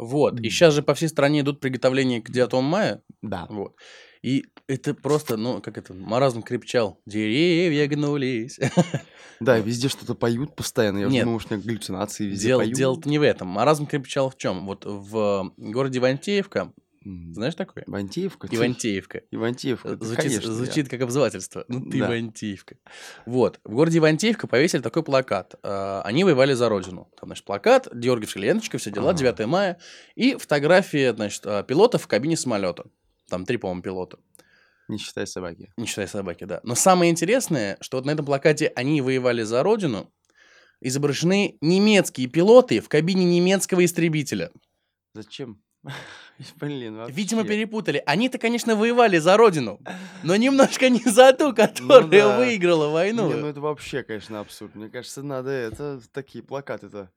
Вот. И сейчас же по всей стране идут приготовления к 9 мая. Да. Вот. И это просто, ну, как это, маразм крепчал. Деревья гнулись. Да, везде что-то поют постоянно. Я Нет. думал, что галлюцинации везде Дел, поют. дело-то не в этом. Маразм крепчал в чем? Вот в городе Ивантеевка, М, знаешь такое? Ивантеевка? Ивантеевка. Ивантеевка, Звучит, конечно, звучит как обзывательство. Ну, ты Да. Ивантеевка. Вот. В городе Ивантеевка повесили такой плакат. А, Они воевали за родину. Там, значит, плакат, Георгиевская ленточка, все дела, Ага. 9 мая. И фотографии, значит, а, пилотов в кабине самолета. Там три, по-моему, пилота. Не считай собаки. Не считая собаки, да. Но самое интересное, что вот на этом плакате «Они воевали за родину» изображены немецкие пилоты в кабине немецкого истребителя. Зачем? Блин, вообще. Видимо, перепутали. Они-то, конечно, воевали за родину, но немножко не за ту, которая Ну да. выиграла Не, войну. ну это вообще, конечно, абсурд. Мне кажется, надо это, такие плакаты-то.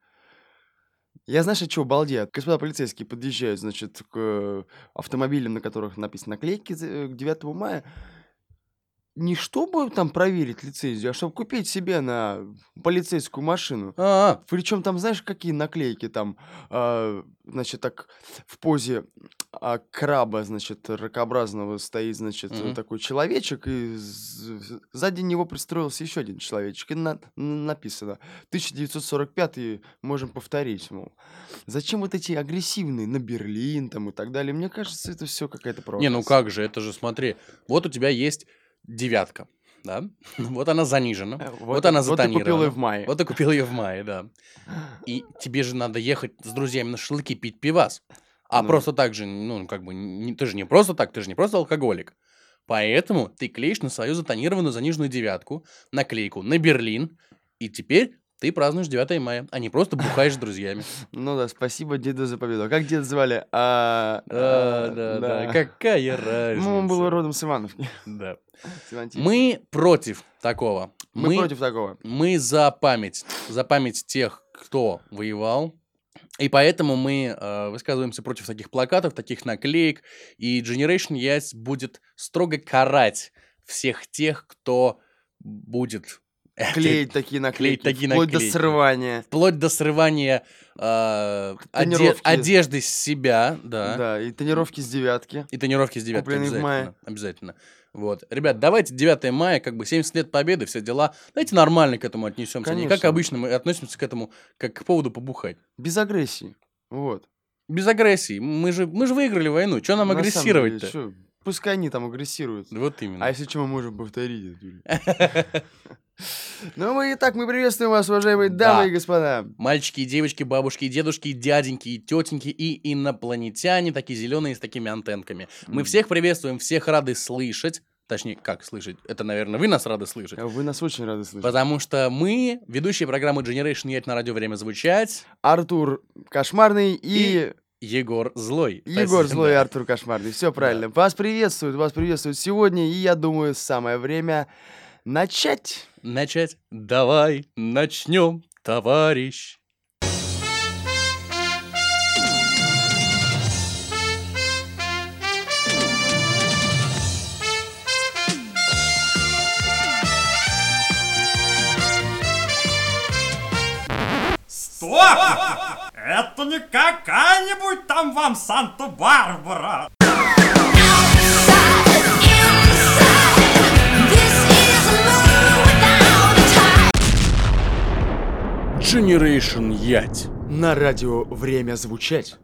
Я знаешь, от чего балдею? Господа полицейские подъезжают, значит, к э, автомобилям, на которых написано наклейки за- э, к 9 мая. Не чтобы там проверить лицензию, а чтобы купить себе на полицейскую машину. А, Причем там, знаешь, какие наклейки там, а, значит, так в позе а, краба, значит, ракообразного стоит, значит, Мгм. такой человечек, и сзади него пристроился еще один человечек, и на- написано 1945 можем повторить, мол. Зачем вот эти агрессивные на Берлин там и так далее? Мне кажется, это все какая-то не, провокация. ну как же, это же, смотри, вот у тебя есть девятка, да? Вот она занижена, Э, вот она Вот ты купил ее затонирована. в мае. вот ты купил ее в мае, да. И тебе же надо ехать с друзьями на шашлыки пить пивас. А Ну. просто так же, ну, как бы, не- ты же не просто так, ты же не просто алкоголик. Поэтому ты клеишь на свою затонированную заниженную девятку наклейку на Берлин, и теперь ты празднуешь 9 мая, а не просто бухаешь с друзьями. Ну да, спасибо деду за победу. А как деда звали? А, Да, а, да, да, какая разница. Ну, он был родом с Ивановки. Да. Мы против такого. Мы против такого. Мы за память, за память тех, кто воевал. И поэтому мы э, высказываемся против таких плакатов, таких наклеек. И Generation Yes будет строго карать всех тех, кто будет Клеить такие наклейки, такие вплоть до наклейки. срывания. вплоть до срывания э, оде- одежды с себя, да. Да. и тренировки с девятки. И тренировки с 9 Купленные в обязательно. мае. Обязательно. Вот. Ребят, давайте 9 мая, как бы 70 лет победы, все дела. Давайте нормально к этому отнесемся. Не как Конечно. обычно мы относимся к этому, как к поводу побухать. Без агрессии. Вот. Без агрессии. Мы же, мы же выиграли войну. Что нам На агрессировать-то? Пускай они там агрессируют. Вот именно. А если что, мы можем повторить. это. Ну, мы и так, мы приветствуем вас, уважаемые Да. дамы и господа. Мальчики и девочки, бабушки и дедушки, и дяденьки и тетеньки, и инопланетяне, такие зеленые с такими антенками. Мы всех приветствуем, всех рады слышать. Точнее, как слышать? Это, наверное, вы нас рады слышать. Вы нас очень рады слышать. Потому что мы, ведущие программы Generation Yet на радио «Время звучать», Артур Кошмарный и... Егор Злой. Егор Спасибо. Злой и Артур Кошмарный. Все правильно. Вас приветствуют, вас приветствуют сегодня. И я думаю, самое время начать. Начать? Давай начнем, товарищ. Стоп! Это не какая-нибудь там вам Санта-Барбара! Generation Ять. На радио время звучать.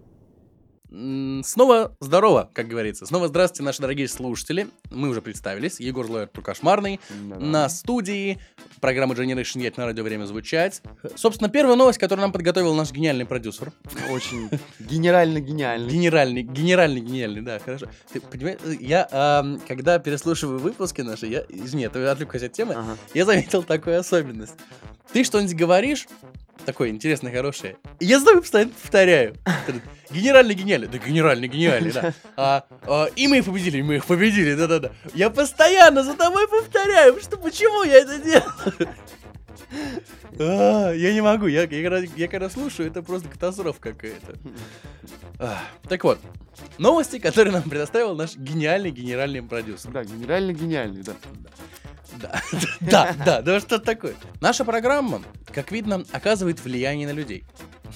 Снова здорово, как говорится. Снова здравствуйте, наши дорогие слушатели. Мы уже представились. Егор Злой, Артур Кошмарный. На студии программы Generation Ять на радио «Время звучать». Собственно, первая новость, которую нам подготовил наш гениальный продюсер. Очень генерально гениальный. Генеральный, генеральный, гениальный, да, хорошо. Ты понимаешь, я, ам, когда переслушиваю выпуски наши, я, извини, это отвлекаюсь от темы, Ага. я заметил такую особенность. Ты что-нибудь говоришь, такое интересное, хорошее, и я за тобой постоянно повторяю. Генеральный, гениальный, да генеральный, гениальный, да. А, а, и мы их победили, и мы их победили, да-да-да. Я постоянно за тобой повторяю, что почему я это делаю? А, я не могу, я, я, когда, я когда слушаю, это просто катастрофа какая-то. А, Так вот, новости, которые нам предоставил наш гениальный генеральный продюсер. Да, генерально гениальный, да. Да, да, да, да, что такое. Наша программа, как видно, оказывает влияние на людей.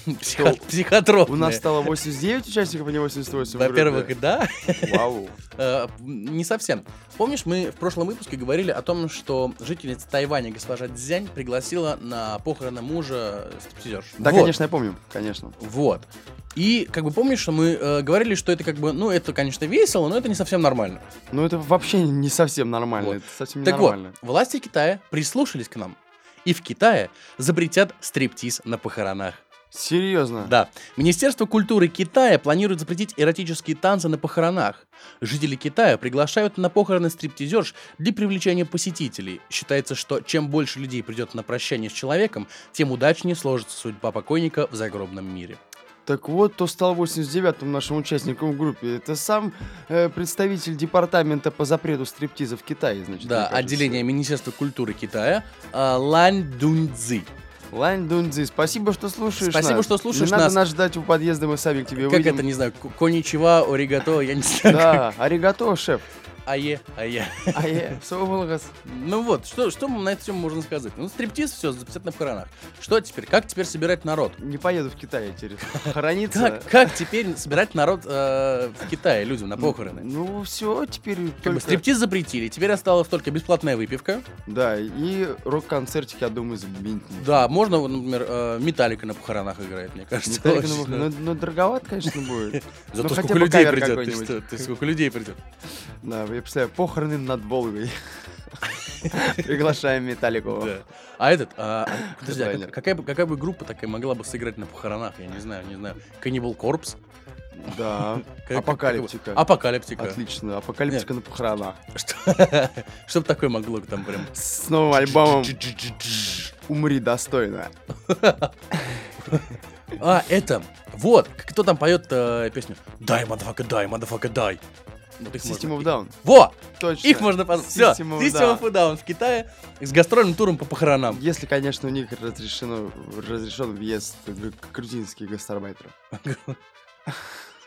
Психо- Психотропные. У нас стало 89 участников, а не 88 в Во-первых, да. Вау. Э, Не совсем. Помнишь, мы в прошлом выпуске говорили о том, что жительница Тайваня госпожа Цзянь пригласила на похороны мужа стриптизерш. Да, конечно, я помню, конечно. Вот. И, как бы, помнишь, что мы э, говорили, что это как бы, ну, это, конечно, весело, но это не совсем нормально. Но это вообще не совсем нормально, Вот. это совсем так ненормально. вот, власти Китая прислушались к нам. И в Китае запретят стриптиз на похоронах. Серьезно? Да. Министерство культуры Китая планирует запретить эротические танцы на похоронах. Жители Китая приглашают на похороны стриптизерш для привлечения посетителей. Считается, что чем больше людей придет на прощание с человеком, тем удачнее сложится судьба покойника в загробном мире. Так вот, кто стал 89-м нашим участником в группе. Это сам э, представитель департамента по запрету стриптиза в Китае, значит. Да, отделение Министерства культуры Китая а, Лань Дуньцзи. Лань Дунзи, спасибо, что слушаешь Спасибо, нас. что слушаешь Не надо нас. нас ждать у подъезда, мы сами к тебе Как выйдем. это, не знаю, ко- коничева, оригато, я не знаю. Да, аригато, шеф. Ае, ае. А я, соволгас. Ну вот, что, что на эту тему можно сказать? Ну, стриптиз, все, записать на похоронах. Что теперь? Как теперь собирать народ? Не поеду в Китай, интересно. Хорониться. Как, как теперь собирать народ э, в Китае людям на похороны? Ну, все, теперь Как бы только... стриптиз запретили, теперь осталась только бесплатная выпивка. Да, и рок-концертик, я думаю, заменить. Да, можно, например, э, Металлика на похоронах играет, мне кажется. Металлика, очень, ну, да. ну, ну, дороговато, конечно, будет. Зато ну, хотя сколько людей придет, ты сколько людей придет. Да, я представляю, похороны над Волгой. Приглашаем Металлику. Да. А этот, а, а, подожди, а какая, бы, какая бы группа такая могла бы сыграть на похоронах? Я не знаю, не знаю. Cannibal Corpse? Да. Как- Апокалиптика. как- Апокалиптика. Отлично, апокалиптика на похоронах. Что, что бы такое могло там прям... С новым альбомом «Умри достойно». А, это, вот, кто там поет э, песню «Дай, мадафака, дай, мадафака, дай». Вот их System можно- of Down. Во! Точно. Их можно позвать. Все, System of System Down. of Down в Китае с гастрольным туром по похоронам. Если, конечно, у них разрешено, разрешен въезд грузинских гастарбайтеров.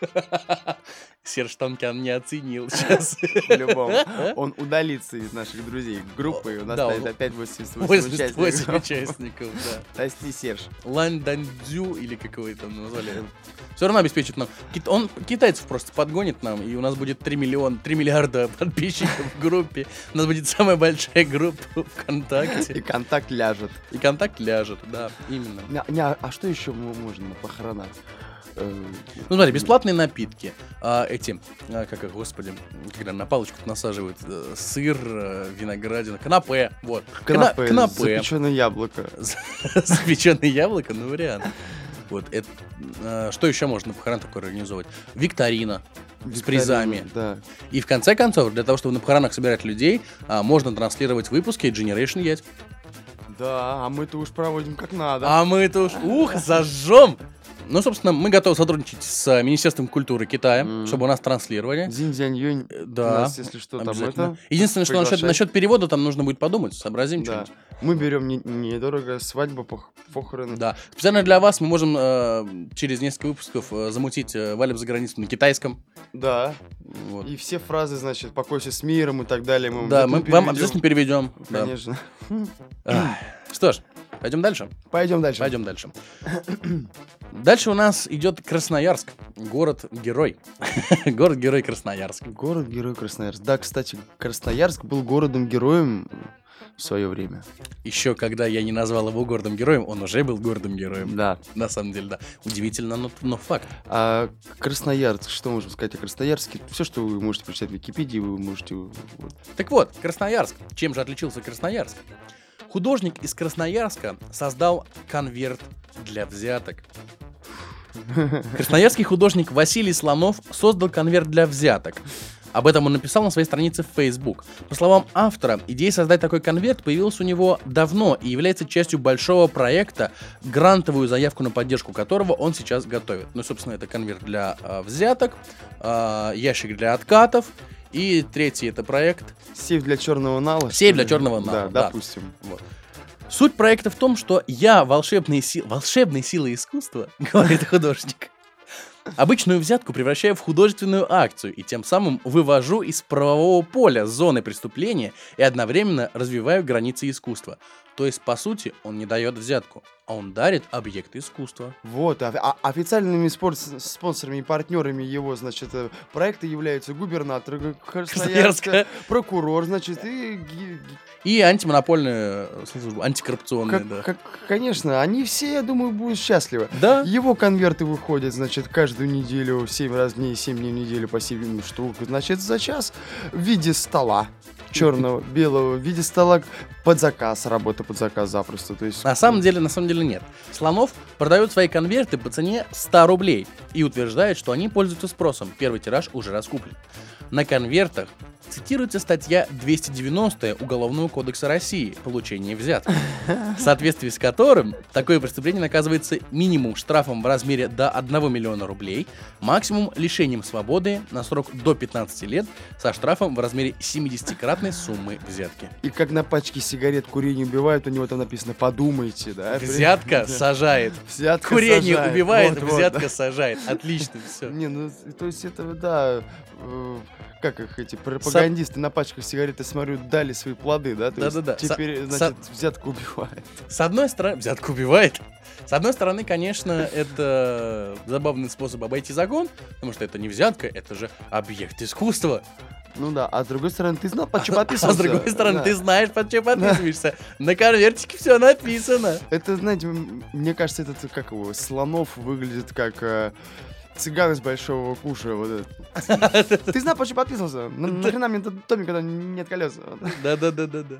Серж Танкян не оценил сейчас. По-любому. Он удалится из наших друзей группы, и у нас Да, он- опять 88 88 участников. участников, да. Прости, Серж. Лань Дандзю или как его там назвали. Все равно обеспечит нам. Он китайцев просто подгонит нам, и у нас будет 3 миллиона, 3 миллиарда подписчиков в группе. У нас будет самая большая группа И ВКонтакте. контакт ляжет. И контакт ляжет, да, именно. Не, не, а что еще мо- можно на похоронах? Э, Ну смотри, бесплатные напитки. А, эти, а, как их, господи, когда на палочку насаживают э, сыр, э, виноградина, канапе, вот. Кана- Канапе, канапе. запеченное яблоко. Запеченное яблоко, ну вариант. Вот, это, э, что еще можно на похоронах такое организовать? Викторина с призами. Да. И в конце концов, для того, чтобы на похоронах собирать людей, а, можно транслировать выпуски Generation Yacht. Да, а мы-то уж проводим как надо. А мы это уж, ух, зажжем! Ну, собственно, мы готовы сотрудничать с э, Министерством культуры Китая, Мгм. чтобы у нас транслировали. Зинь-зянь юнь. Э, У Да. нас, если что, там это... Единственное, что насчет, насчет перевода там нужно будет подумать, сообразим Да. что-нибудь. Мы берем не- недорого, свадьба, пох- похороны. Да. Специально для вас мы можем э, через несколько выпусков э, замутить э, «Валим за границу» на китайском. Да. Вот. И все фразы, значит, покойся с миром и так далее. Мы Да, мы вам переведем. обязательно переведем. Да. Конечно. Ах. Что ж, пойдем дальше. Пойдем дальше. Пойдем дальше. Дальше у нас идет Красноярск, город-герой. Город-герой Красноярск. Город-герой Красноярск. Да, кстати, Красноярск был городом-героем в свое время. Еще когда я не назвал его городом-героем, он уже был городом-героем. Да. На самом деле, да. Удивительно, но, но факт. А Красноярск, что можем сказать о Красноярске? Все, что вы можете прочитать в Википедии, вы можете... Так вот, Красноярск. Чем же отличился Красноярск? Художник из Красноярска создал конверт для взяток. Красноярский художник Василий Слонов создал конверт для взяток. Об этом он написал на своей странице в Facebook. По словам автора, идея создать такой конверт появилась у него давно и является частью большого проекта, грантовую заявку на поддержку которого он сейчас готовит. Ну, собственно, это конверт для э, взяток, э, ящик для откатов, и третий это проект Сейф для черного нала. Сейф для черного нала, Да, да. допустим. Вот. Суть проекта в том, что я волшебные, си... волшебные силы искусства, говорит художник, обычную взятку превращаю в художественную акцию и тем самым вывожу из правового поля зоны преступления и одновременно развиваю границы искусства. То есть, по сути, он не дает взятку, а он дарит объекты искусства. Вот, а, а- официальными спонсорами и партнерами его, значит, э, проекта являются губернатор Красноярска, прокурор, значит, и... И антимонопольная э, служба, антикоррупционная, как- да. как- конечно, они все, я думаю, будут счастливы. Да, Его конверты выходят, значит, каждую неделю, 7 раз в дней, 7 дней в неделю по 7 штук, значит, за час в виде стола черного, белого, в виде стола под заказ, работа под заказ запросто. То есть, На самом деле, на самом деле нет. Слонов продают свои конверты по цене 100 рублей и утверждает, что они пользуются спросом. Первый тираж уже раскуплен. На конвертах цитируется статья 290 Уголовного кодекса России «Получение взяток», в соответствии с которым такое преступление наказывается минимум штрафом в размере до 1 миллиона рублей, максимум лишением свободы на срок до 15 лет со штрафом в размере 70-кратной суммы взятки. И как на пачке сигарет курение убивают, у него там написано «подумайте», да? Взятка сажает. Взятка Курение сажает. убивает, Вот, вот, взятка да. сажает. Отлично, все. Не, ну, то есть это, да, э, как их эти пропагандисты на пачках сигарет, я смотрю, дали свои плоды, да? То есть Да-да-да. Са- Теперь, са- значит, взятка убивает. С одной стороны, взятка убивает. С одной стороны, конечно, это забавный способ обойти закон, потому что это не взятка, это же объект искусства. Ну да, а с другой стороны, ты знал, под А подписывался? с другой стороны, Да. ты знаешь, под что подписываешься. На конвертике все написано. Это, знаете, мне кажется, этот, как его, слонов выглядит как э, цыган из Большого Куша. Вот этот. Ты знал, что подписывался? На- Нахрена мне домик, когда нет колес? Да-да-да-да-да.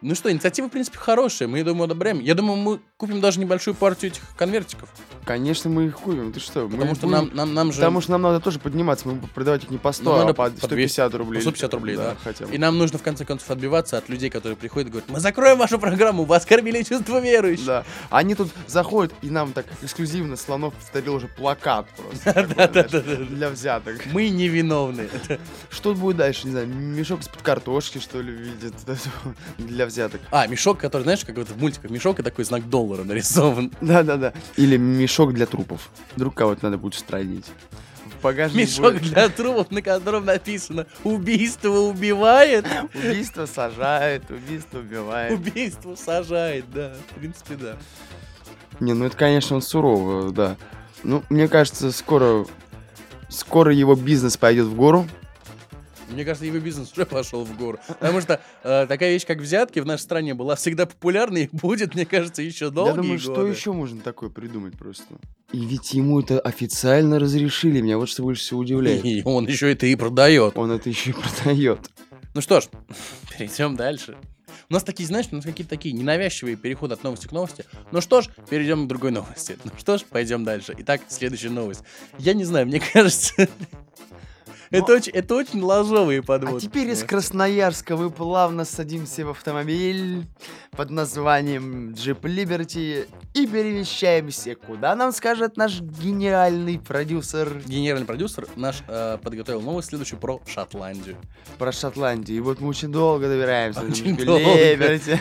Ну что, инициатива, в принципе, хорошая, мы, я думаю, одобряем. Я думаю, мы купим даже небольшую партию этих конвертиков. Конечно, мы их купим, ты что? мы Потому что будем- нам, нам, нам же... Потому что нам надо тоже подниматься, мы продавать их не по 100, Ну, а по по 150 рублей. по 150 рублей, да. хотя бы. И нам нужно, в конце концов, отбиваться от людей, которые приходят и говорят, мы закроем вашу программу, вы оскорбили чувство верующих. Да. Они тут заходят, и нам так эксклюзивно Слонов повторил уже плакат просто. знаешь, Для взяток. Мы невиновны. Что будет дальше? Не знаю, мешок из-под картошки, что ли, видит для взяток. А, мешок, который, знаешь, как вот в мультиках, мешок и такой знак доллара нарисован. Да-да-да. Или мешок для трупов. Вдруг кого-то надо будет устранить. Мешок будет для трупов, на котором написано «Убийство убивает», Убийство сажает, убийство убивает. убийство сажает, да, в принципе, да. Не, ну это, конечно, он сурово, да. Ну, мне кажется, скоро... Скоро его бизнес пойдет в гору. Мне кажется, его бизнес уже пошел в гору. Потому что э, такая вещь, как взятки, в нашей стране была всегда популярна и будет, мне кажется, еще долгие Я думаю, что годы. еще можно такое придумать просто? И ведь ему это официально разрешили. Меня вот что больше всего удивляет. И он еще это и продает. Он это еще и продает. Ну что ж, перейдем дальше. У нас такие, знаешь, у нас какие-то такие ненавязчивые переходы от новости к новости. Ну что ж, перейдем к другой новости. Ну что ж, пойдем дальше. Итак, следующая новость. Я не знаю, мне кажется, это очень, это очень ложовые А подводки. теперь из Красноярска мы плавно садимся в автомобиль под названием Jeep Liberty и перемещаемся, куда нам скажет наш гениальный продюсер Генеральный продюсер наш э, подготовил новость следующую про Шотландию. про Шотландию. И вот мы очень долго добираемся до Очень Jeep долго. Liberty.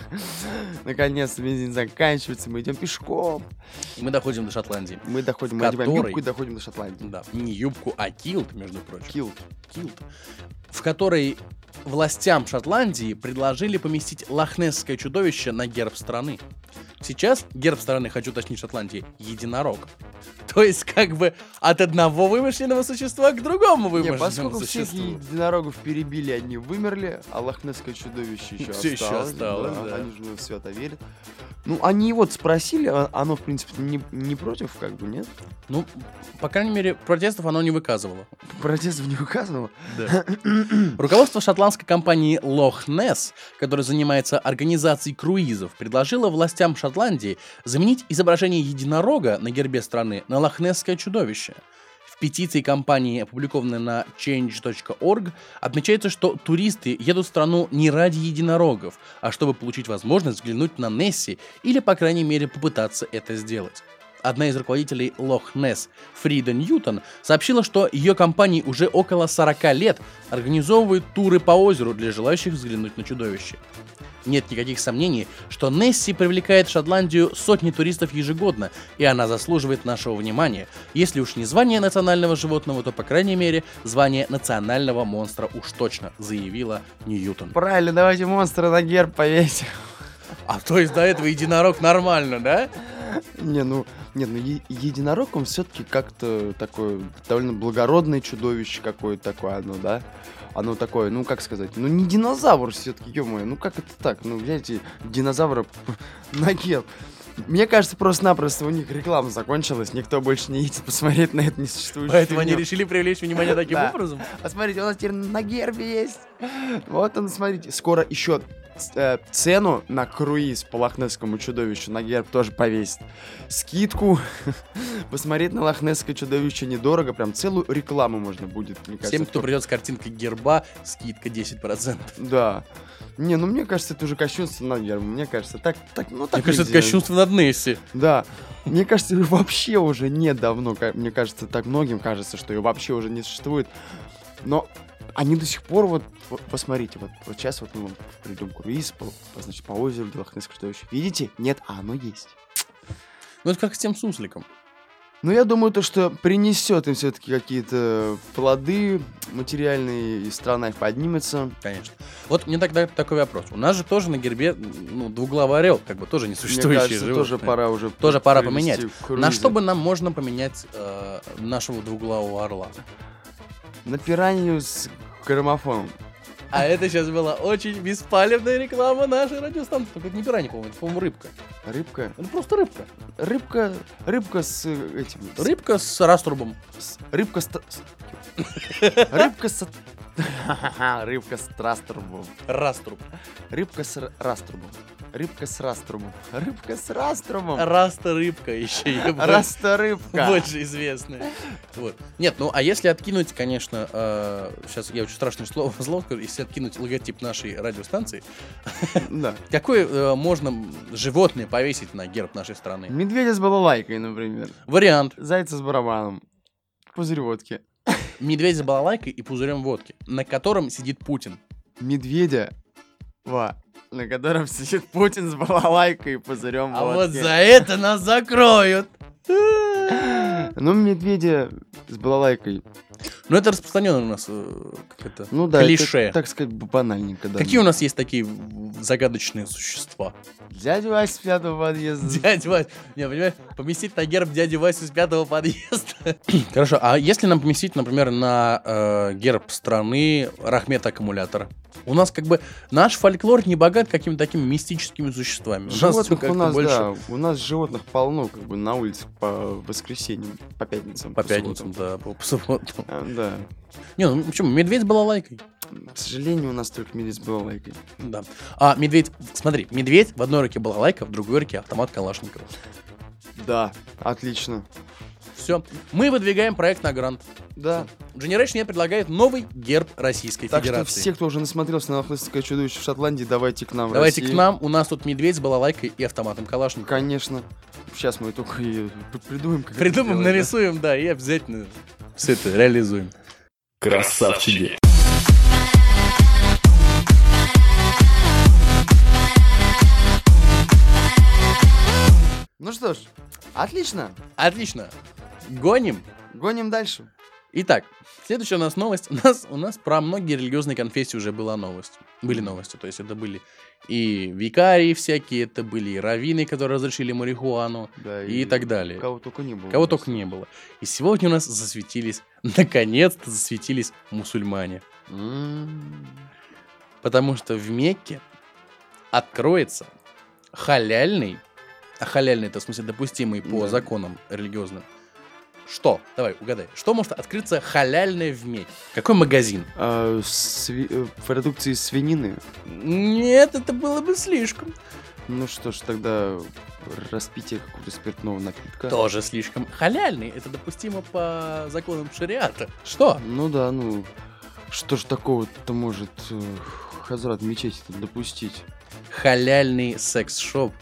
Наконец-то бензин заканчивается, мы идем пешком. И мы доходим до Шотландии. Мы доходим, мы одеваем юбку и доходим до Шотландии. Да, не юбку, а килт, между прочим. Килт. Килт. В которой властям Шотландии предложили поместить лохнесское чудовище на герб страны. Сейчас герб страны, хочу уточнить, Шотландии, единорог. То есть, как бы от одного вымышленного существа к другому Не, вымышленному поскольку всех существу. единорогов перебили, они вымерли, а лохнесское чудовище еще Всё ещё осталось. осталось, да. Они же в свято верят. Ну, они вот спросили, а оно, в принципе, не, не против, как бы, нет? Ну, по крайней мере, протестов оно не выказывало. Протестов не указано. Руководство шотландской компании Loch Ness, которая занимается организацией круизов, предложило властям Шотландии заменить изображение единорога на гербе страны на лохнесское чудовище. В петиции компании, опубликованной на change.org, отмечается, что туристы едут в страну не ради единорогов, а чтобы получить возможность взглянуть на Несси или, по крайней мере, попытаться это сделать. Одна из руководителей Loch Ness, Фрида Ньютон, сообщила, что ее компании уже около 40 лет организовывают туры по озеру для желающих взглянуть на чудовище. Нет никаких сомнений, что Несси привлекает в Шотландию сотни туристов ежегодно, и она заслуживает нашего внимания. Если уж не звание национального животного, то, по крайней мере, звание национального монстра уж точно, заявила Ньютон. Правильно, давайте монстра на герб повесим. А то есть до этого единорог нормально, да? Не, ну, нет, ну е- единорог, он все-таки как-то такое довольно благородное чудовище какое-то такое оно, да? Оно такое, ну как сказать, ну не динозавр все-таки, ё ну как это так? Ну, взять динозавра на герб. Мне кажется, просто-напросто у них реклама закончилась, никто больше не едет посмотреть на это несуществующее. Поэтому они решили привлечь внимание таким образом. Посмотрите, у нас теперь на гербе есть. Вот он, смотрите. Скоро еще э, цену на круиз по лохнесскому чудовищу на герб тоже повесит. Скидку. Посмотреть на лохнесское чудовище недорого. Прям целую рекламу можно будет, мне кажется. Всем, кто придет с картинкой герба, скидка 10%. Да. Не, ну мне кажется, это уже кощунство над гербом. Мне кажется, так, так, ну так Мне кажется, это нельзя. кощунство над Несси. Да. Мне кажется, ее вообще уже нет давно. Мне кажется, так многим кажется, что ее вообще уже не существует. Но они до сих пор вот, вот посмотрите, вот, вот сейчас вот мы придем круиз по, по, значит, по озеру, где Лохнесское чудовище. Видите? Нет, а оно есть. Ну, это как с тем сусликом. Но я думаю, то, что принесет им все-таки какие-то плоды материальные, и страна их поднимется. Конечно. Вот мне тогда такой вопрос. У нас же тоже на гербе ну, двуглавый орел, как бы тоже Мне несуществующий кажется, тоже пора уже Тоже пора поменять. круизы. На что бы нам можно поменять э, нашего двуглавого орла? На пиранью с граммофоном. А это сейчас была очень беспалевная реклама нашей радиостанции. Только это не пиранья, по-моему, это, по-моему, рыбка. Рыбка. Это просто рыбка. Рыбка. Рыбка с э, этим. с- Рыбка с раструбом. с- Рыбка с... Рыбка с... Рыбка с раструбом. Раструб. Рыбка с раструбом. Рыбка с раструбом. Рыбка с раструбом. Раста рыбка еще Раста рыбка. больше известная. Вот. Нет, ну а если откинуть, конечно, сейчас я очень страшное слово зло скажу, если откинуть логотип нашей радиостанции, Да. какое э, можно животное повесить на герб нашей страны? Медведя с балалайкой, например. Вариант. Зайца с барабаном. Пузырь водки. Медведь с балалайкой и пузырем водки, на котором сидит Путин. Медведя. Ва. На котором сидит Путин с балалайкой и пузырем А вот за это нас закроют. Ну, медведя с балалайкой. Ну, это распространенное у нас э, как это, Ну да, клише. это, так сказать, банальненько, да. Какие у нас есть такие загадочные существа? Дядя Вась с пятого подъезда. Дядя Вась. Не, понимаешь, поместить на герб дядю Васю с пятого подъезда. Хорошо, а если нам поместить, например, на э, герб страны Рахмет аккумулятора? У нас как бы наш фольклор не богат какими-то такими мистическими существами. У нас всё Животных у нас, больше да, у нас животных полно, как бы на улице по воскресеньям, по пятницам. по субботам. пятницам, да, по, по субботам. Да. Не, ну почему, медведь с балалайкой. К сожалению, у нас только медведь с балалайкой. Да. А медведь, смотри, медведь в одной руке балалайка, в другой руке автомат Калашникова. Да, отлично. Все. Мы выдвигаем проект на грант. Да. Generation Net предлагает новый герб Российской Так что Федерации. все, кто уже насмотрелся на охлыстское чудовище в Шотландии, давайте к нам Давайте к нам. У нас тут медведь с балалайкой и автоматом Калашникова. Конечно. Сейчас мы только и придумаем, как это Придумаем, сделать, да. нарисуем, да, и обязательно все это реализуем. Красавчики. Ну что ж, отлично. Отлично. Гоним. Гоним дальше. Итак, следующая у нас новость. У нас, у нас про многие религиозные конфессии уже была новость. Были новости. То есть это были и викарии всякие, это были и раввины, которые разрешили марихуану Да, и так далее. Кого только не было. Кого только не было. И сегодня у нас засветились, наконец-то засветились мусульмане. Потому что в Мекке откроется халяльный, а халяльный это в смысле допустимый по Да. законам религиозным. Что? Давай, угадай. Что может открыться халяльное в Мекке? Какой магазин? А, сви- э, продукции из свинины. Нет, это было бы слишком. Ну что ж, тогда распитие какого-то спиртного напитка. Тоже слишком. Халяльный это допустимо по законам шариата. Что? Ну да, ну что ж такого-то может э, Хазрат мечеть допустить? Халяльный секс-шоп.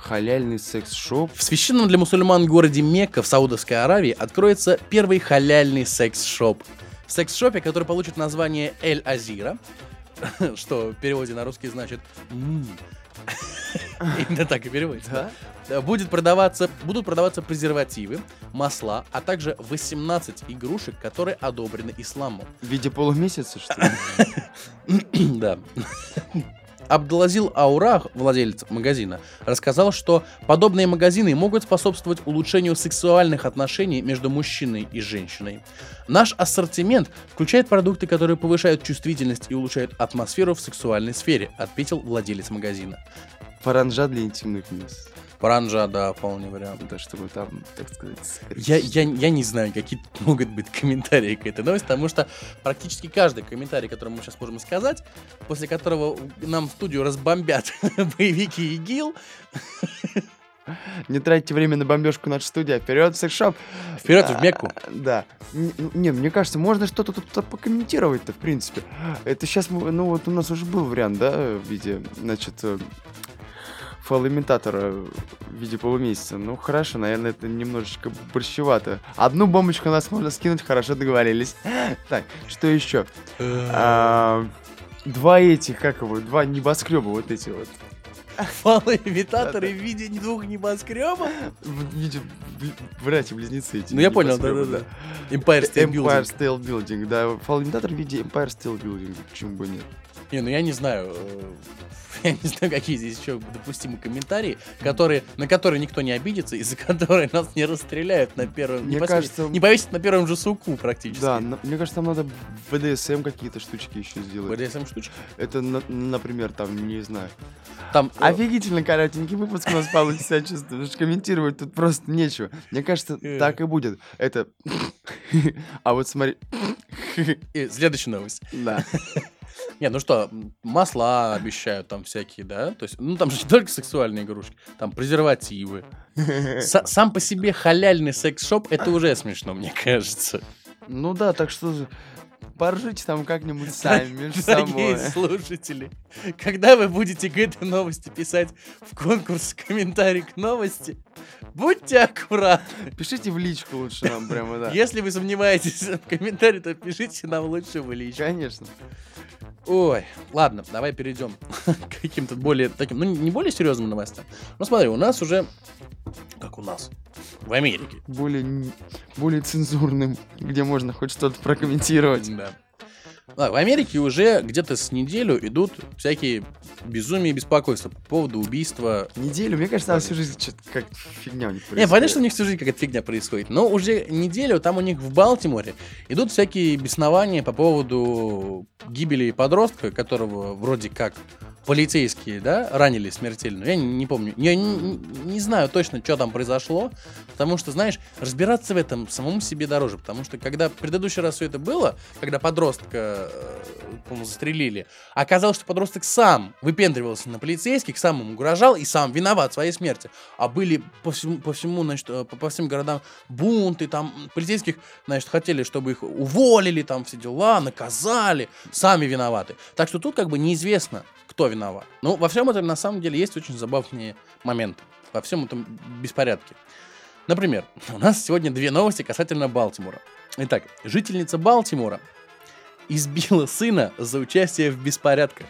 Халяльный секс-шоп? В священном для мусульман городе Мекка в Саудовской Аравии откроется первый халяльный секс-шоп. В секс-шопе, который получит название Эль Азира, что в переводе на русский значит. Именно так и переводится. Будет продаваться, будут продаваться презервативы, масла, а также 18 игрушек, которые одобрены исламом. В виде полумесяца, что ли? да. Абдалазил Аурах, владелец магазина, рассказал, что подобные магазины могут способствовать улучшению сексуальных отношений между мужчиной и женщиной. Наш ассортимент включает продукты, которые повышают чувствительность и улучшают атмосферу в сексуальной сфере, отметил владелец магазина. Паранжа для интимных мест. Паранжа, да, вполне вариант. Да, чтобы там, так сказать... Я, я, я не знаю, какие могут быть комментарии к этой новости, потому что практически каждый комментарий, который мы сейчас можем сказать, после которого нам в студию разбомбят боевики ИГИЛ, Не тратьте время на бомбежку над студией, а вперед в секс-шоп. вперед в Мекку. А, Да. Н- ну, Не, мне кажется, можно что-то тут то покомментировать-то, в принципе. Это сейчас, ну вот у нас уже был вариант, да, в виде, значит, э, фалоимитатора в виде полумесяца. Ну, хорошо, наверное, это немножечко борщевато. Одну бомбочку у нас можно скинуть, хорошо договорились. Так, что еще? А, Два этих, как его, два небоскреба вот эти вот. Фалоимитаторы в виде двух небоскребов. В виде бл- братья-близнецы эти. Ну я понял, да-да-да. Empire State Empire Building. State Building, да. Фалоимитатор в виде Empire State Building, почему бы нет. Не, ну я не знаю. э, Я не знаю, какие здесь еще допустимы комментарии, которые, на которые никто не обидится, из-за которых нас не расстреляют на первом... Мне не, кажется- не повесят на первом же суку практически. Да, на- мне кажется, там надо BDSM какие-то штучки еще сделать. BDSM штучки. Это, на- например, там, не знаю. Там э, Офигительно коротенький выпуск у нас получится, чувствую, комментировать тут просто нечего. Мне кажется, Э. так и будет. Это... А вот смотри... и следующая новость. Да. Не, ну что, масла обещают там всякие, да? То есть, ну там же не только сексуальные игрушки, там презервативы. Са- Сам по себе халяльный секс-шоп, это уже смешно, мне кажется. Ну да, так что поржите там как-нибудь сами между Дорогие собой. слушатели, когда вы будете к этой новости писать в конкурс комментарий к новости, будьте аккуратны. Пишите в личку лучше нам прямо, да. Если вы сомневаетесь в комментарии, то пишите нам лучше в личку. Конечно. Ой, ладно, давай перейдем к каким-то более таким, ну не более серьезным новостям. Ну смотри, у нас уже, как у нас, в Америке. Более, более цензурным, где можно хоть что-то прокомментировать. Да. А, в Америке уже где-то с неделю идут всякие безумия и беспокойства по поводу убийства. Неделю, мне кажется, она всю жизнь что-то как фигня у них Не, происходит. понятно, что у них всю жизнь какая-то фигня происходит, но уже неделю там у них в Балтиморе идут всякие беснования по поводу гибели подростка, которого вроде как полицейские, да, ранили смертельно. Я не, не помню. Я не, не- знаю точно, что там произошло, потому что, знаешь, разбираться в этом самому себе дороже, потому что когда в предыдущий раз все это было, когда подростка, э, по-моему, застрелили, оказалось, что подросток сам выпендривался на полицейских, сам им угрожал и сам виноват в своей смерти. А были по всему, по всему значит, э, по, по всем городам бунты, там полицейских, значит, хотели, чтобы их уволили, там все дела, наказали, сами виноваты. Так что тут как бы неизвестно, кто виноват. Ну, во всем этом на самом деле есть очень забавные моменты. Во всем этом беспорядке. Например, у нас сегодня две новости касательно Балтимора. Итак, жительница Балтимора избила сына за участие в беспорядках.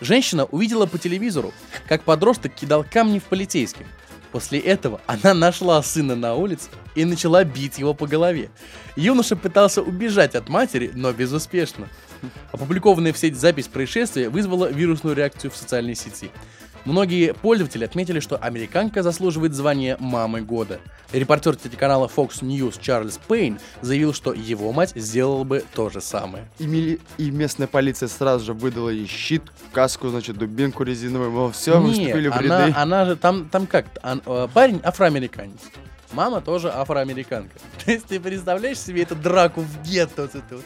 Женщина увидела по телевизору, как подросток кидал камни в полицейских. После этого она нашла сына на улице и начала бить его по голове. Юноша пытался убежать от матери, но безуспешно. Опубликованная в сеть запись происшествия вызвала вирусную реакцию в социальной сети. Многие пользователи отметили, что американка заслуживает звания «мамы года». Репортер телеканала Fox News Чарльз Пейн заявил, что его мать сделала бы то же самое. И, мили- и местная полиция сразу же выдала ей щит, каску, значит, дубинку резиновую, мол, все, мы вступили в она, ряды. она же там, там как? ан- э, парень афроамериканец. Мама тоже афроамериканка. То есть ты представляешь себе эту драку в гетто вот эту вот?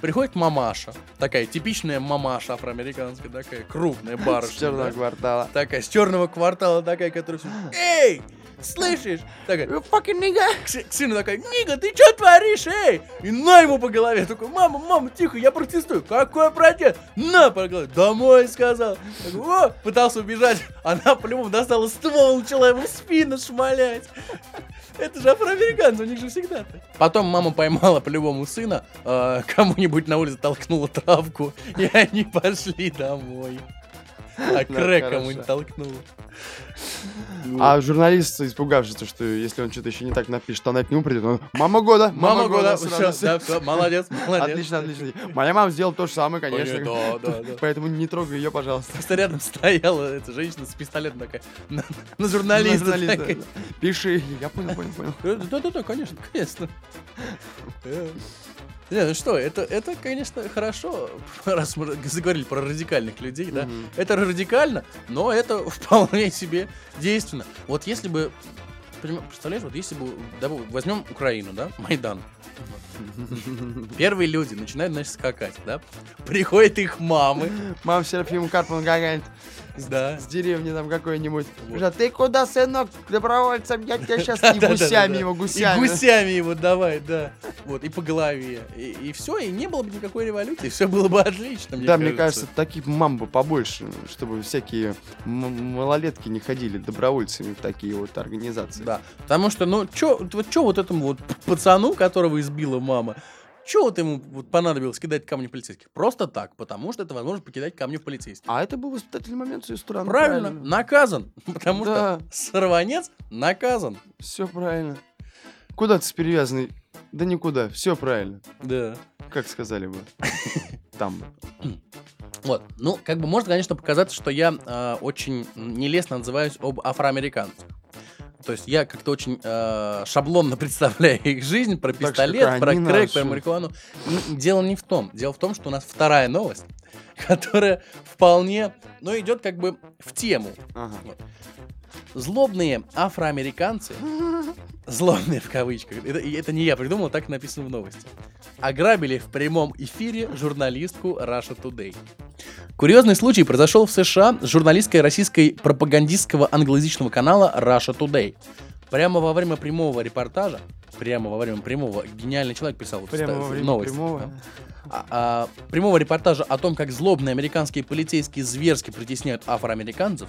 Приходит мамаша, такая типичная мамаша афроамериканская, такая крупная барышня. С черного да? квартала. Такая, с черного квартала, такая, которая Эй! Слышишь? Такая, You fucking nigga! к, си- к сыну такая, Нига, ты что творишь, эй? И на ему по голове. Такой, мама, мама, тихо, я протестую. Какой протест? На по голове. Домой сказал. Такой, О, пытался убежать. Она по-любому достала ствол, начала ему в спину шмалять. Это же афроамериканцы, у них же всегда так. Потом мама поймала по-любому сына, э, кому-нибудь на улице толкнула травку, и они пошли домой. А Ну, крэк кому-нибудь толкнула. А журналист, испугавшись, то, что если он что-то еще не так напишет, она к нему придет, он, мама года, Мама года, сразу всё, да, всё, молодец, молодец. Отлично, отлично. Моя мама сделала то же самое, конечно. Да, да, да. Поэтому не трогай ее, пожалуйста. Просто рядом стояла эта женщина с пистолетом такая, на, на журналиста. На журналиста, такая. Пиши. Я понял, понял, понял. Да-да-да, конечно, конечно. Не, ну что, это, это, конечно, хорошо, раз мы заговорили про радикальных людей, да. Мгм. Это радикально, но это вполне себе действенно. Вот если бы, представляешь, вот если бы, да, возьмем Украину, да, Майдан. Первые люди начинают, значит, скакать, да. Приходят их мамы, Мама Серафима Карповна какая-нибудь да. с деревни там какой-нибудь. Вот. Ты куда, сынок, добровольцем? Я тебя сейчас и гусями его, И гусями. гусями его давай, да. Вот, и по голове. И, все, и не было бы никакой революции, все было бы отлично, мне да, мне кажется, таких мам бы побольше, чтобы всякие малолетки не ходили добровольцами в такие вот организации. Да, потому что, ну, чё, вот чё вот этому вот пацану, которого избила мама, чё вот ему вот понадобилось кидать камни в полицейских? Просто так, потому что это возможно покидать камни в полицейских. А это был воспитательный момент с ее стороны. правильно, наказан, потому Да. что сорванец наказан. Все правильно. Куда ты с перевязанной? Да никуда, все правильно. Да. Как сказали бы. Там. Вот, ну, как бы можно, конечно, показаться, что я э, очень нелестно отзываюсь об афроамериканцах. То есть я как-то очень э, шаблонно представляю их жизнь про пистолет, про крэк, про марихуану. Дело не в том. Дело в том, что у нас вторая новость, которая вполне, ну, идет как бы в тему. Ага. Злобные афроамериканцы, злобные в кавычках, это, это не я придумал, так написано в новости, ограбили в прямом эфире журналистку Russia Today. Курьезный случай произошел в США с журналисткой российской пропагандистского англоязычного канала Russia Today. Прямо во время прямого репортажа, прямо во время прямого, гениальный человек писал вот Прямо во время новость, прямого. да? А- а, прямого репортажа о том, как злобные американские полицейские зверски притесняют афроамериканцев,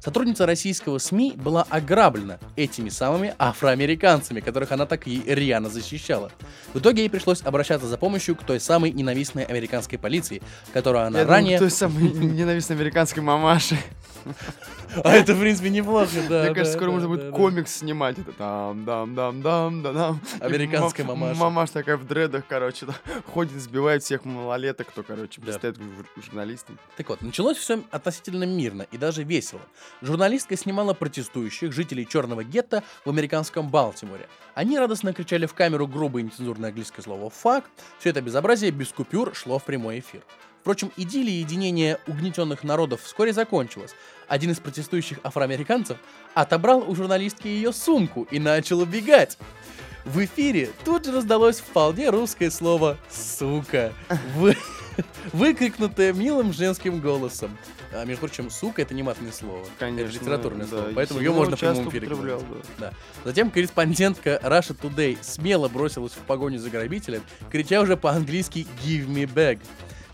сотрудница российского СМИ была ограблена этими самыми афроамериканцами, которых она так и рьяно защищала. В итоге ей пришлось обращаться за помощью к той самой ненавистной американской полиции, которую она Я думаю, ранее... той самой ненавистной американской мамаши. А это, в принципе, неплохо, да. Мне кажется, скоро можно будет комикс снимать. Это там, дам, дам, дам, да, дам. И Американская ма- мамаша. Мамаша такая в дредах, короче, ходит, сбивает всех малолеток, кто, короче, пристает журналистам. Так вот, началось все относительно мирно и даже весело. Журналистка снимала протестующих жителей черного гетто в американском Балтиморе. Они радостно кричали в камеру грубое нецензурное английское слово «фак». Все это безобразие без купюр шло в прямой эфир. Впрочем, идиллия единения угнетенных народов вскоре закончилась. Один из протестующих афроамериканцев отобрал у журналистки ее сумку и начал убегать. В эфире тут же раздалось вполне русское слово «сука», вы- выкрикнутое милым женским голосом. А, между прочим, «сука» — это не матное слово. Конечно. Это литературное да, слово, поэтому ее можно в прямом эфире да. Да. Затем корреспондентка Russia Today смело бросилась в погоню за грабителем, крича уже по-английски «Give me back».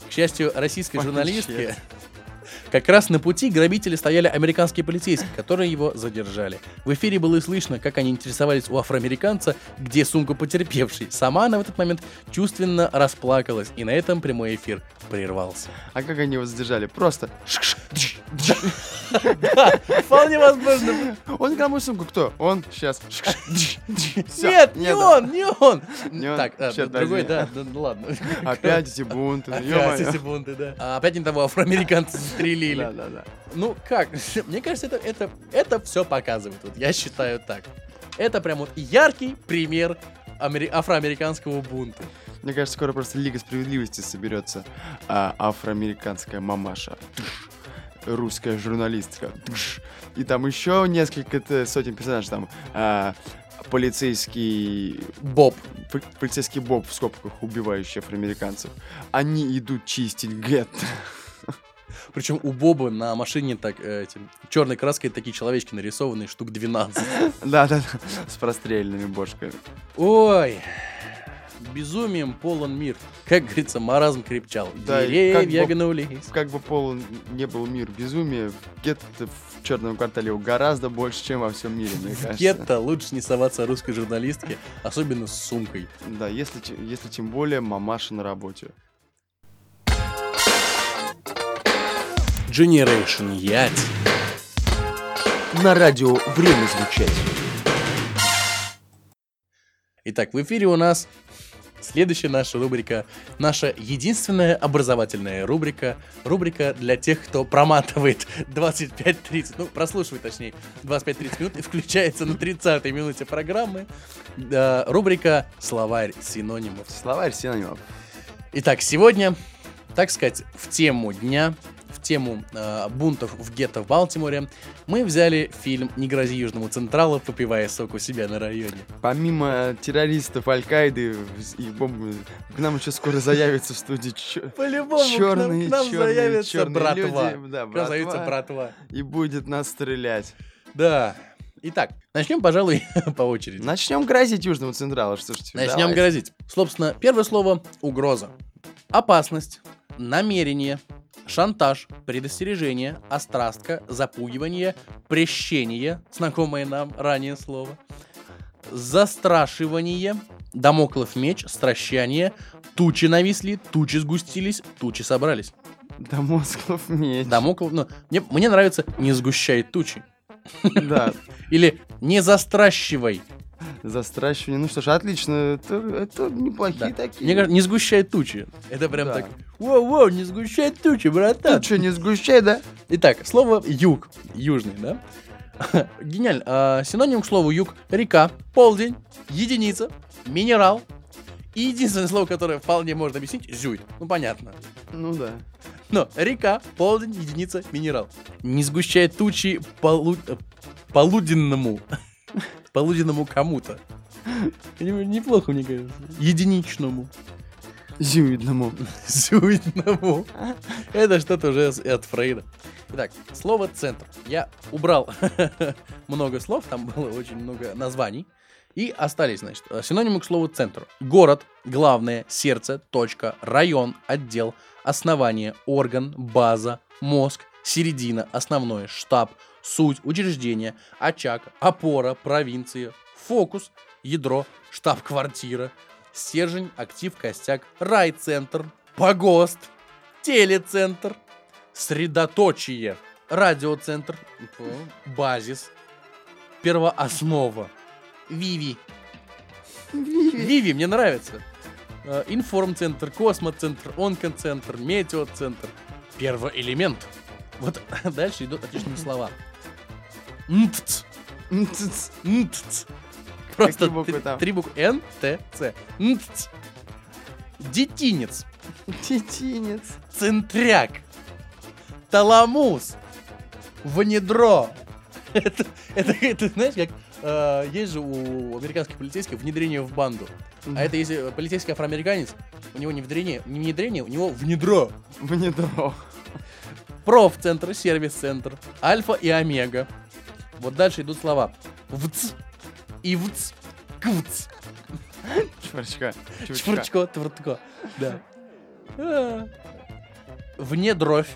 К счастью, российской Вообще. Как раз на пути грабители стояли американские полицейские, которые его задержали. В эфире было слышно, как они интересовались у афроамериканца, где сумка потерпевшей. Сама она в этот момент чувственно расплакалась, и на этом прямой эфир прервался. А как они его задержали? Просто. Вполне возможно. Он кому сумку кто? Он сейчас. Нет, не он, не он. Так, другой, да, ладно. Опять эти бунты. Опять эти бунты, да. А опять не того афроамериканца застрелили. Да, да, да. Ну как? Мне кажется, это, это, это все показывает. Вот я считаю так. Это прям вот яркий пример амери- афроамериканского бунта. Мне кажется, скоро просто Лига Справедливости соберется. А, афроамериканская мамаша. Русская журналистка. И там еще несколько сотен персонажей. Там а, полицейский... Боб. пол- Полицейский Боб в скобках, убивающий афроамериканцев. Они идут чистить гетто. Причем у Боба на машине так э, этим черной краской такие человечки нарисованные, штук 12. Да-да-да, с простреленными бошками. Ой, безумием полон мир. Как говорится, маразм крепчал. Да, и как Деревья бы- гнулись. Как бы полон не был мир безумия, гетто в черном квартале гораздо больше, чем во всем мире, мне кажется. гетто лучше не соваться русской журналистке, особенно с сумкой. Да, если, если тем более мамаша на работе. Generation Yacht. на радио «Время звучать». Итак, в эфире у нас следующая наша рубрика, наша единственная образовательная рубрика, рубрика для тех, кто проматывает 25-30, ну, прослушивает, точнее, 25-30 минут и включается на 30-й минуте программы, э, рубрика «Словарь синонимов». Словарь синонимов. Итак, сегодня, так сказать, в тему дня, тему э, бунтов в гетто в Балтиморе, мы взяли фильм «Не грози Южному Централу, попивая сок у себя на районе». Помимо террористов Аль-Каиды и бомбы, к нам еще скоро заявится в студии чё- По-любому черные, к нам, к нам черные, заявится черные братва. люди, да, К нам заявится братва, братва. и будет нас стрелять. Да. Итак, начнем, пожалуй, по очереди. Начнем грозить Южному Централу, что ж тебе, Начнем давайте. грозить. Собственно, первое слово — угроза. Опасность, намерение, шантаж, предостережение, острастка, запугивание, прещение, знакомое нам ранее слово, застрашивание, домоклов меч, стращание, тучи нависли, тучи сгустились, тучи собрались. Дамосков меч. Домоклов, ну, мне, мне нравится «не сгущай тучи». Да, Или «не застращивай». Застращивание. Ну что ж, отлично. Это, это неплохие Да. такие. Мне кажется, «не сгущай тучи». Это прям Да. так «Воу-воу, не сгущай тучи, братан». Тут что, не сгущай, да? Итак, слово юг, южный, да? Гениально. А, синоним к слову юг – река, полдень, единица, минерал. И единственное слово, которое вполне можно объяснить – зюит. Ну, понятно. Ну да. Но река, полдень, единица, минерал. Не сгущай тучи полу... полуденному. Полуденному кому-то. Не- Неплохо, мне кажется. Единичному. Зюидному. Зюитному. Это что-то уже от Фрейда. Итак, слово центр. Я убрал много слов, там было очень много названий. И остались, значит, э, синонимы к слову центр. Город, главное, сердце, точка, район, отдел, основание, орган, база, мозг, середина, основное, штаб, суть, учреждение, очаг, опора, провинция, фокус, ядро, штаб-квартира, стержень, актив, костяк, райцентр, погост, телецентр, средоточие, радиоцентр, базис, первооснова, Виви. Виви, мне нравится. Э, Информцентр, космоцентр, онкоцентр, метеоцентр, первоэлемент. Вот дальше идут отличные слова. НТЦ. М-ц-ц. НТЦ. Просто буквы три- там? три буквы. Н, Т, Ц. НТЦ. Детинец. Детинец. Центряк. Таламус. Внедро. Это, это, это, знаешь, как э, есть же у американских полицейских внедрение в банду. А это если полицейский афроамериканец, у него не внедрение, не внедрение, у него внедро. Внедро. Профцентр, сервис-центр, альфа и омега. Вот дальше идут слова. ВЦ и ВЦ. КВЦ. Чувачка. Чувачка. Чпурчко, твортко. Да. А. Внедровь.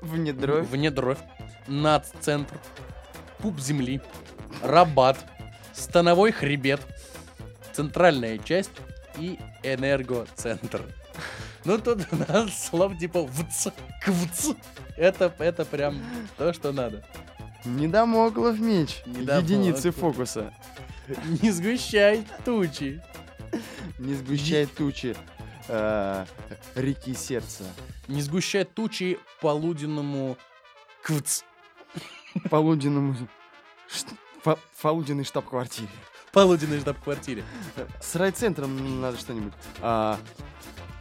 Внедро. Внедровь. Наццентр. Пуп земли. Рабат. Становой хребет. Центральная часть и энергоцентр. Ну тут у нас слов типа вц, квц. Это, это прям то, что надо. Недомоклов меч. Недомоклов. Единицы фокуса. Не сгущай тучи. Не сгущай тучи э, реки сердца. Не сгущай тучи полуденному квц. Полуденному... Полуденной штаб-квартире. Полуденной штаб-квартире. С райцентром надо что-нибудь. А,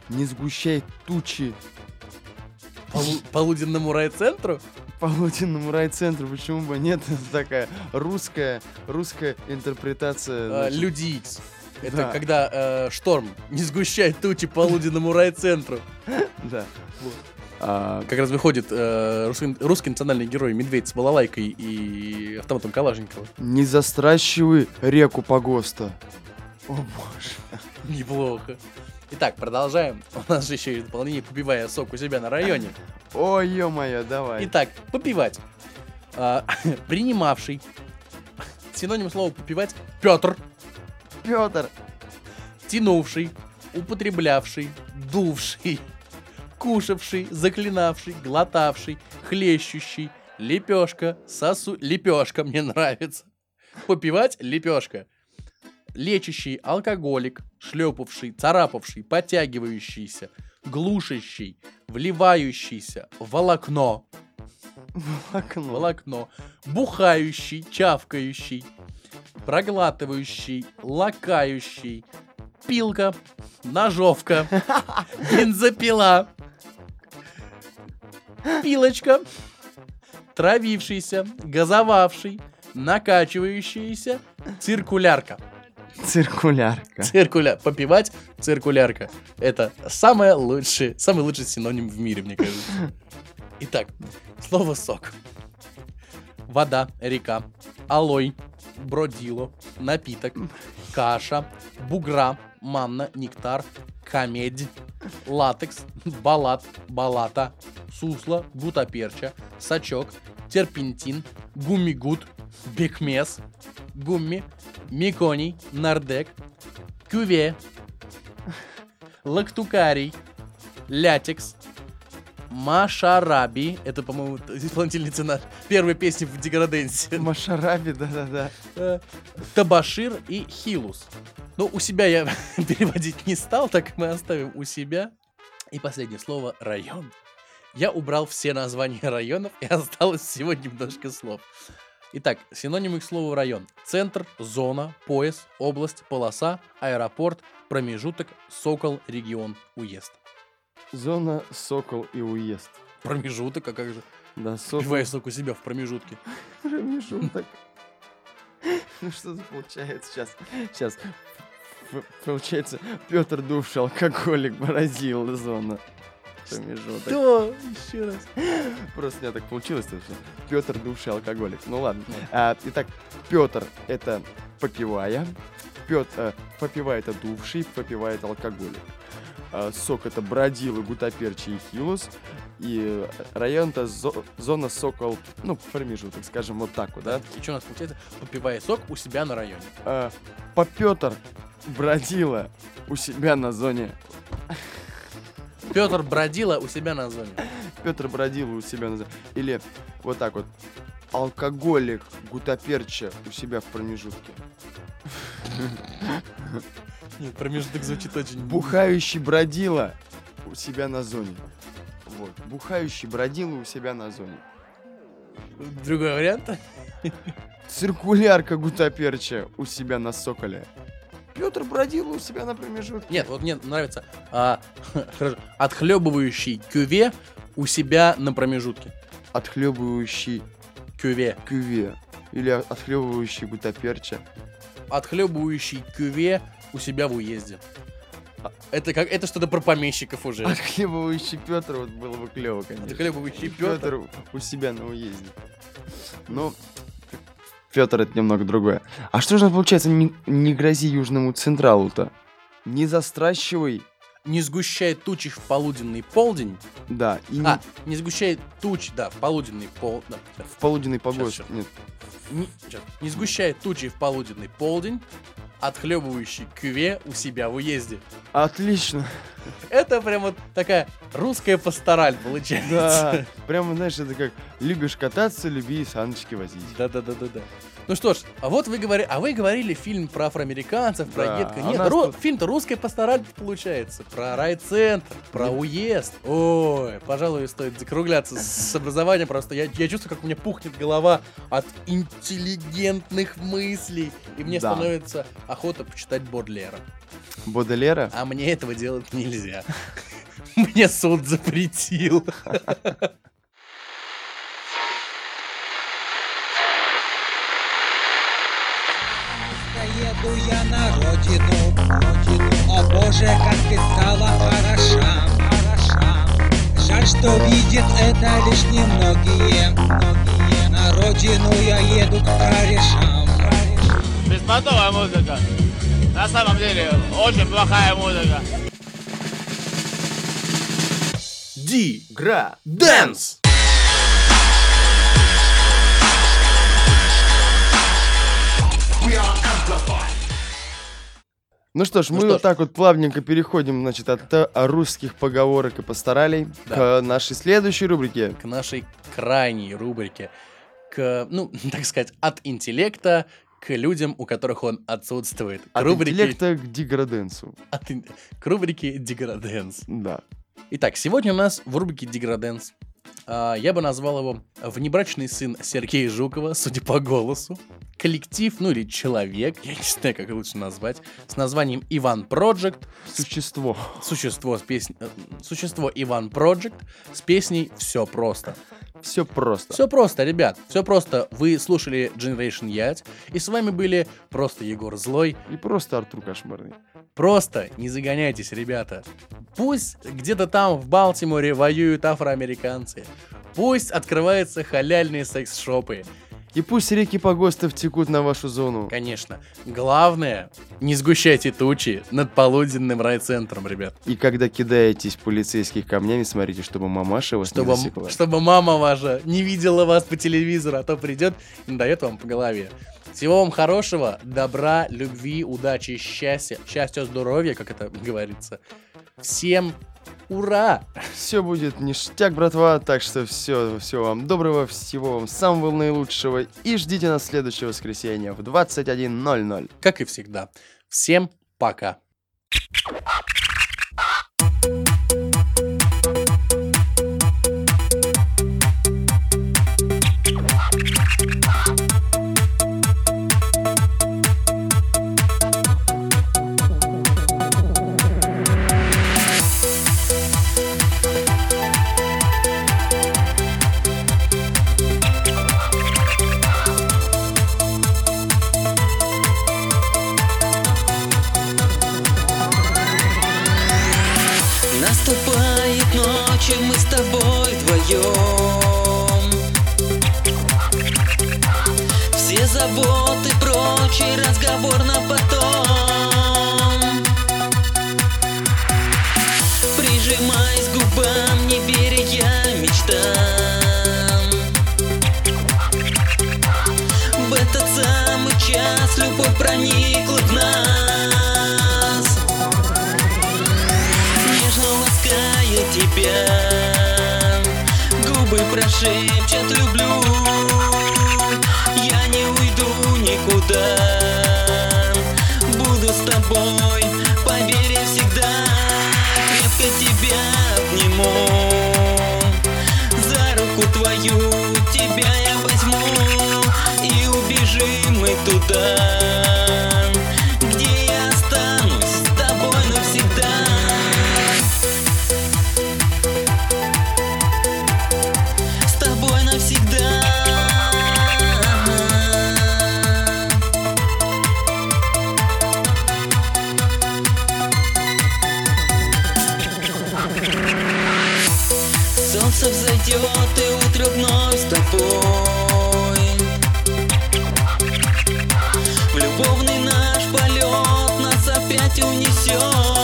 не сгущай тучи Полу- полуденному райцентру? полуденному райцентру. Почему бы нет? Это такая русская, русская интерпретация. А, значит, Люди Икс. Это Да. когда э, шторм. Не сгущай тучи полуденному райцентру. Да. А, Как раз выходит э, русский, русский национальный герой Медведь с балалайкой и автоматом Калашникова. не застращивай реку Погоста. О боже. Неплохо. Итак, продолжаем. У нас же еще есть дополнение, попивая сок у себя на районе. Ой, ё-моё, давай. Итак, попивать. А, принимавший. Синоним слова попивать. Петр. Петр. Тянувший. Употреблявший. Дувший. Кушавший. Заклинавший. Глотавший. Хлещущий. Лепешка. Сосу... Лепешка мне нравится. Попивать лепешка. Лечащий алкоголик, шлепавший, царапавший, подтягивающийся, глушащий, вливающийся, волокно, Окно. волокно, бухающий, чавкающий, проглатывающий, лакающий, пилка, ножовка, бензопила, пилочка, травившийся, газовавший, накачивающийся, циркулярка. Циркулярка. Циркуля... Попивать циркулярка. Это самое лучшее, самый лучший синоним в мире, мне кажется. Итак, слово сок. Вода, река, алой, бродило, напиток, каша, бугра, манна, нектар, камедь, латекс, балат, балата, сусло, гутаперча, сачок, терпентин, гумигут, бекмес, гумми, миконий, нардек, кюве, лактукарий, лятекс, Машараби. Это, по-моему, исполнительница на первой песни в Деграденсе. Машараби, да-да-да. Э, Табашир и Хилус. Ну, у себя я переводить не стал, так мы оставим у себя. И последнее слово район. Я убрал все названия районов, и осталось всего немножко слов. Итак, синонимы к слову район. Центр, зона, пояс, область, полоса, аэропорт, промежуток, сокол, регион, уезд. Зона, сокол и уезд. Промежуток, а как же? Да, сокол. Убивай сок у себя в промежутке. Промежуток. Ну что-то получается сейчас. Сейчас. Получается, Петр Дувший, алкоголик, Бразил, зона. Промежуток. Что? Еще раз. Просто у меня так получилось. Петр Дувший, алкоголик. Ну ладно. А, итак, Петр это попивая. Петр попивая это дувший, попивает алкоголик. А, сок это бродилы, гутаперчи и хилус. И э, район это зо- зона сокол, ну, промежуток, скажем, вот так вот, да? И что у нас получается? Попивая сок у себя на районе. А, Попетр бродила у себя на зоне. Петр бродила у себя на зоне. Петр бродил у себя на зоне. Или вот так вот. Алкоголик гутаперча у себя в промежутке. Нет, промежуток звучит очень... Бухающий бродила у себя на зоне. Вот. Бухающий бродила у себя на зоне. Другой вариант? Циркулярка гутаперча у себя на соколе. Петр бродил у себя на промежутке. Нет, вот мне нравится а, хорошо, отхлебывающий кюве у себя на промежутке. Отхлебывающий Кюве. кюве. Или отхлебывающий гутаперча. Отхлебывающий кюве у себя в уезде. А, Это как это что-то про помещиков уже. Отхлебывающий Петр вот было бы клево, конечно. Отхлебывающий Петр. Петр у себя на уезде. Ну, Петр это немного другое. А что же получается, не, не грози Южному Централу-то? Не застращивай, Не сгущай тучи в полуденный полдень. да, и не А, не сгущай туч, да, в полуденный пол... да, в полуденный погост. щас. Нет, Не, щас. не сгущай тучи в полуденный полдень, отхлебывающий кюве у себя в уезде. отлично. Это прям вот такая русская пастораль получается. Да, прямо, знаешь, это как любишь кататься, люби и саночки возить. Да, да, да, да, да. Ну что ж, а вот вы говорили, а вы говорили фильм про афроамериканцев, про Да, а Нет, ру- тут- фильм-то русская пастораль получается. Про райцентр, про уезд. Ой, пожалуй, стоит закругляться с образованием. Просто я, я чувствую, как у меня пухнет голова от интеллигентных мыслей. И мне Да. становится охота почитать Бодлера. Боделера? А мне этого делать нельзя. Мне суд запретил. Еду я на родину, родину. О боже, как ты стала хороша, хороша. Жаль, что видят это лишь немногие, многие. На родину я еду к корешам. Беспонтовая музыка. На самом деле, очень плохая музыка. Ди. Гра. Дэнс. Ну что ж, Ну мы что вот ж. так вот плавненько переходим, значит, от э, русских поговорок и пасторалей Да. к нашей следующей рубрике. К нашей крайней рубрике. К, ну, так сказать, от интеллекта к людям, у которых он отсутствует. К От рубрике, интеллекта к деграденсу. от к рубрике Деграденс. Да. Итак, сегодня у нас в рубрике Деграденс. а, я бы назвал его внебрачный сын Сергея Жукова, судя по голосу. Коллектив, ну или человек, я не знаю, как лучше назвать, с названием Иван Project, Существо. существо с песней, существо Иван Project с песней «Все просто». Все просто. Все просто, ребят, все просто. Вы слушали Generation Yacht, и с вами были просто Егор Злой. И просто Артур Кошмарный. Просто не загоняйтесь, ребята. Пусть где-то там в Балтиморе воюют афроамериканцы. Пусть открываются халяльные секс-шопы. И пусть реки погостов текут на вашу зону. Конечно. Главное, не сгущайте тучи над полуденным райцентром, ребят. И когда кидаетесь полицейских камнями, смотрите, чтобы мамаша вас Чтобы, не засекла. чтобы мама ваша не видела вас по телевизору, а то придет и дает вам по голове. Всего вам хорошего, добра, любви, удачи, счастья, счастья, здоровья, как это говорится. Всем ура! Все будет ништяк, братва. Так что все, все вам доброго, всего вам самого наилучшего. И ждите нас следующее воскресенье в 21.00. Как и всегда. Всем пока. Солнце взойдет и утро вновь с тобой. В любовный наш полет нас опять унесет.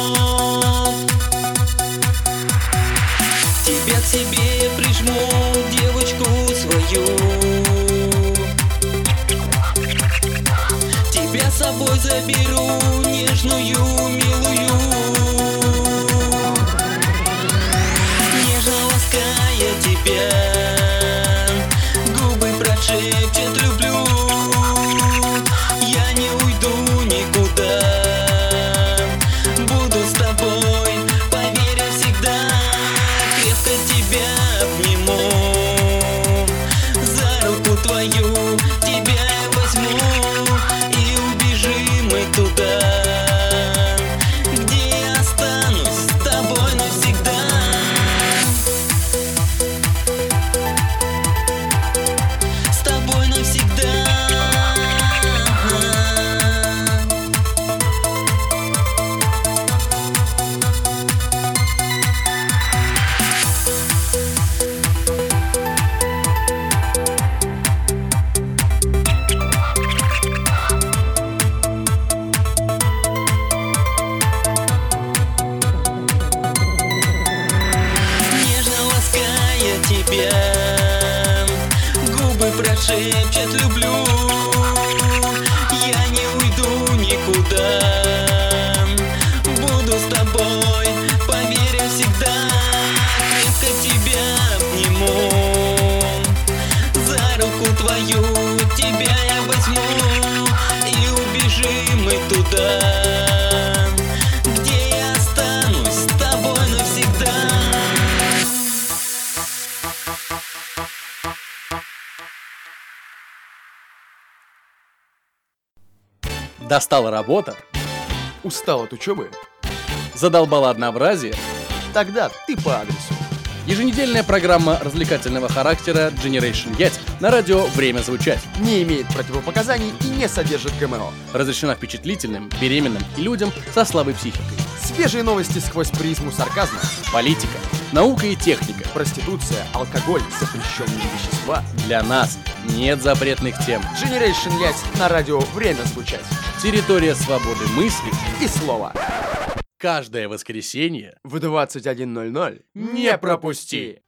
Yeah. Достала работа, Устал от учебы? задолбала однообразие. Тогда ты по адресу. Еженедельная программа развлекательного характера Generation Yet на радио «Время звучать». Не имеет противопоказаний и не содержит ГМО. Разрешена впечатлительным, беременным и людям со слабой психикой. Свежие новости сквозь призму сарказма. Политика, наука и техника. Проституция, алкоголь, запрещенные вещества. Для нас нет запретных тем. Generation Yacht на радио «Время звучать». Территория свободы мысли И слово. каждое воскресенье В 21.00 не пропусти!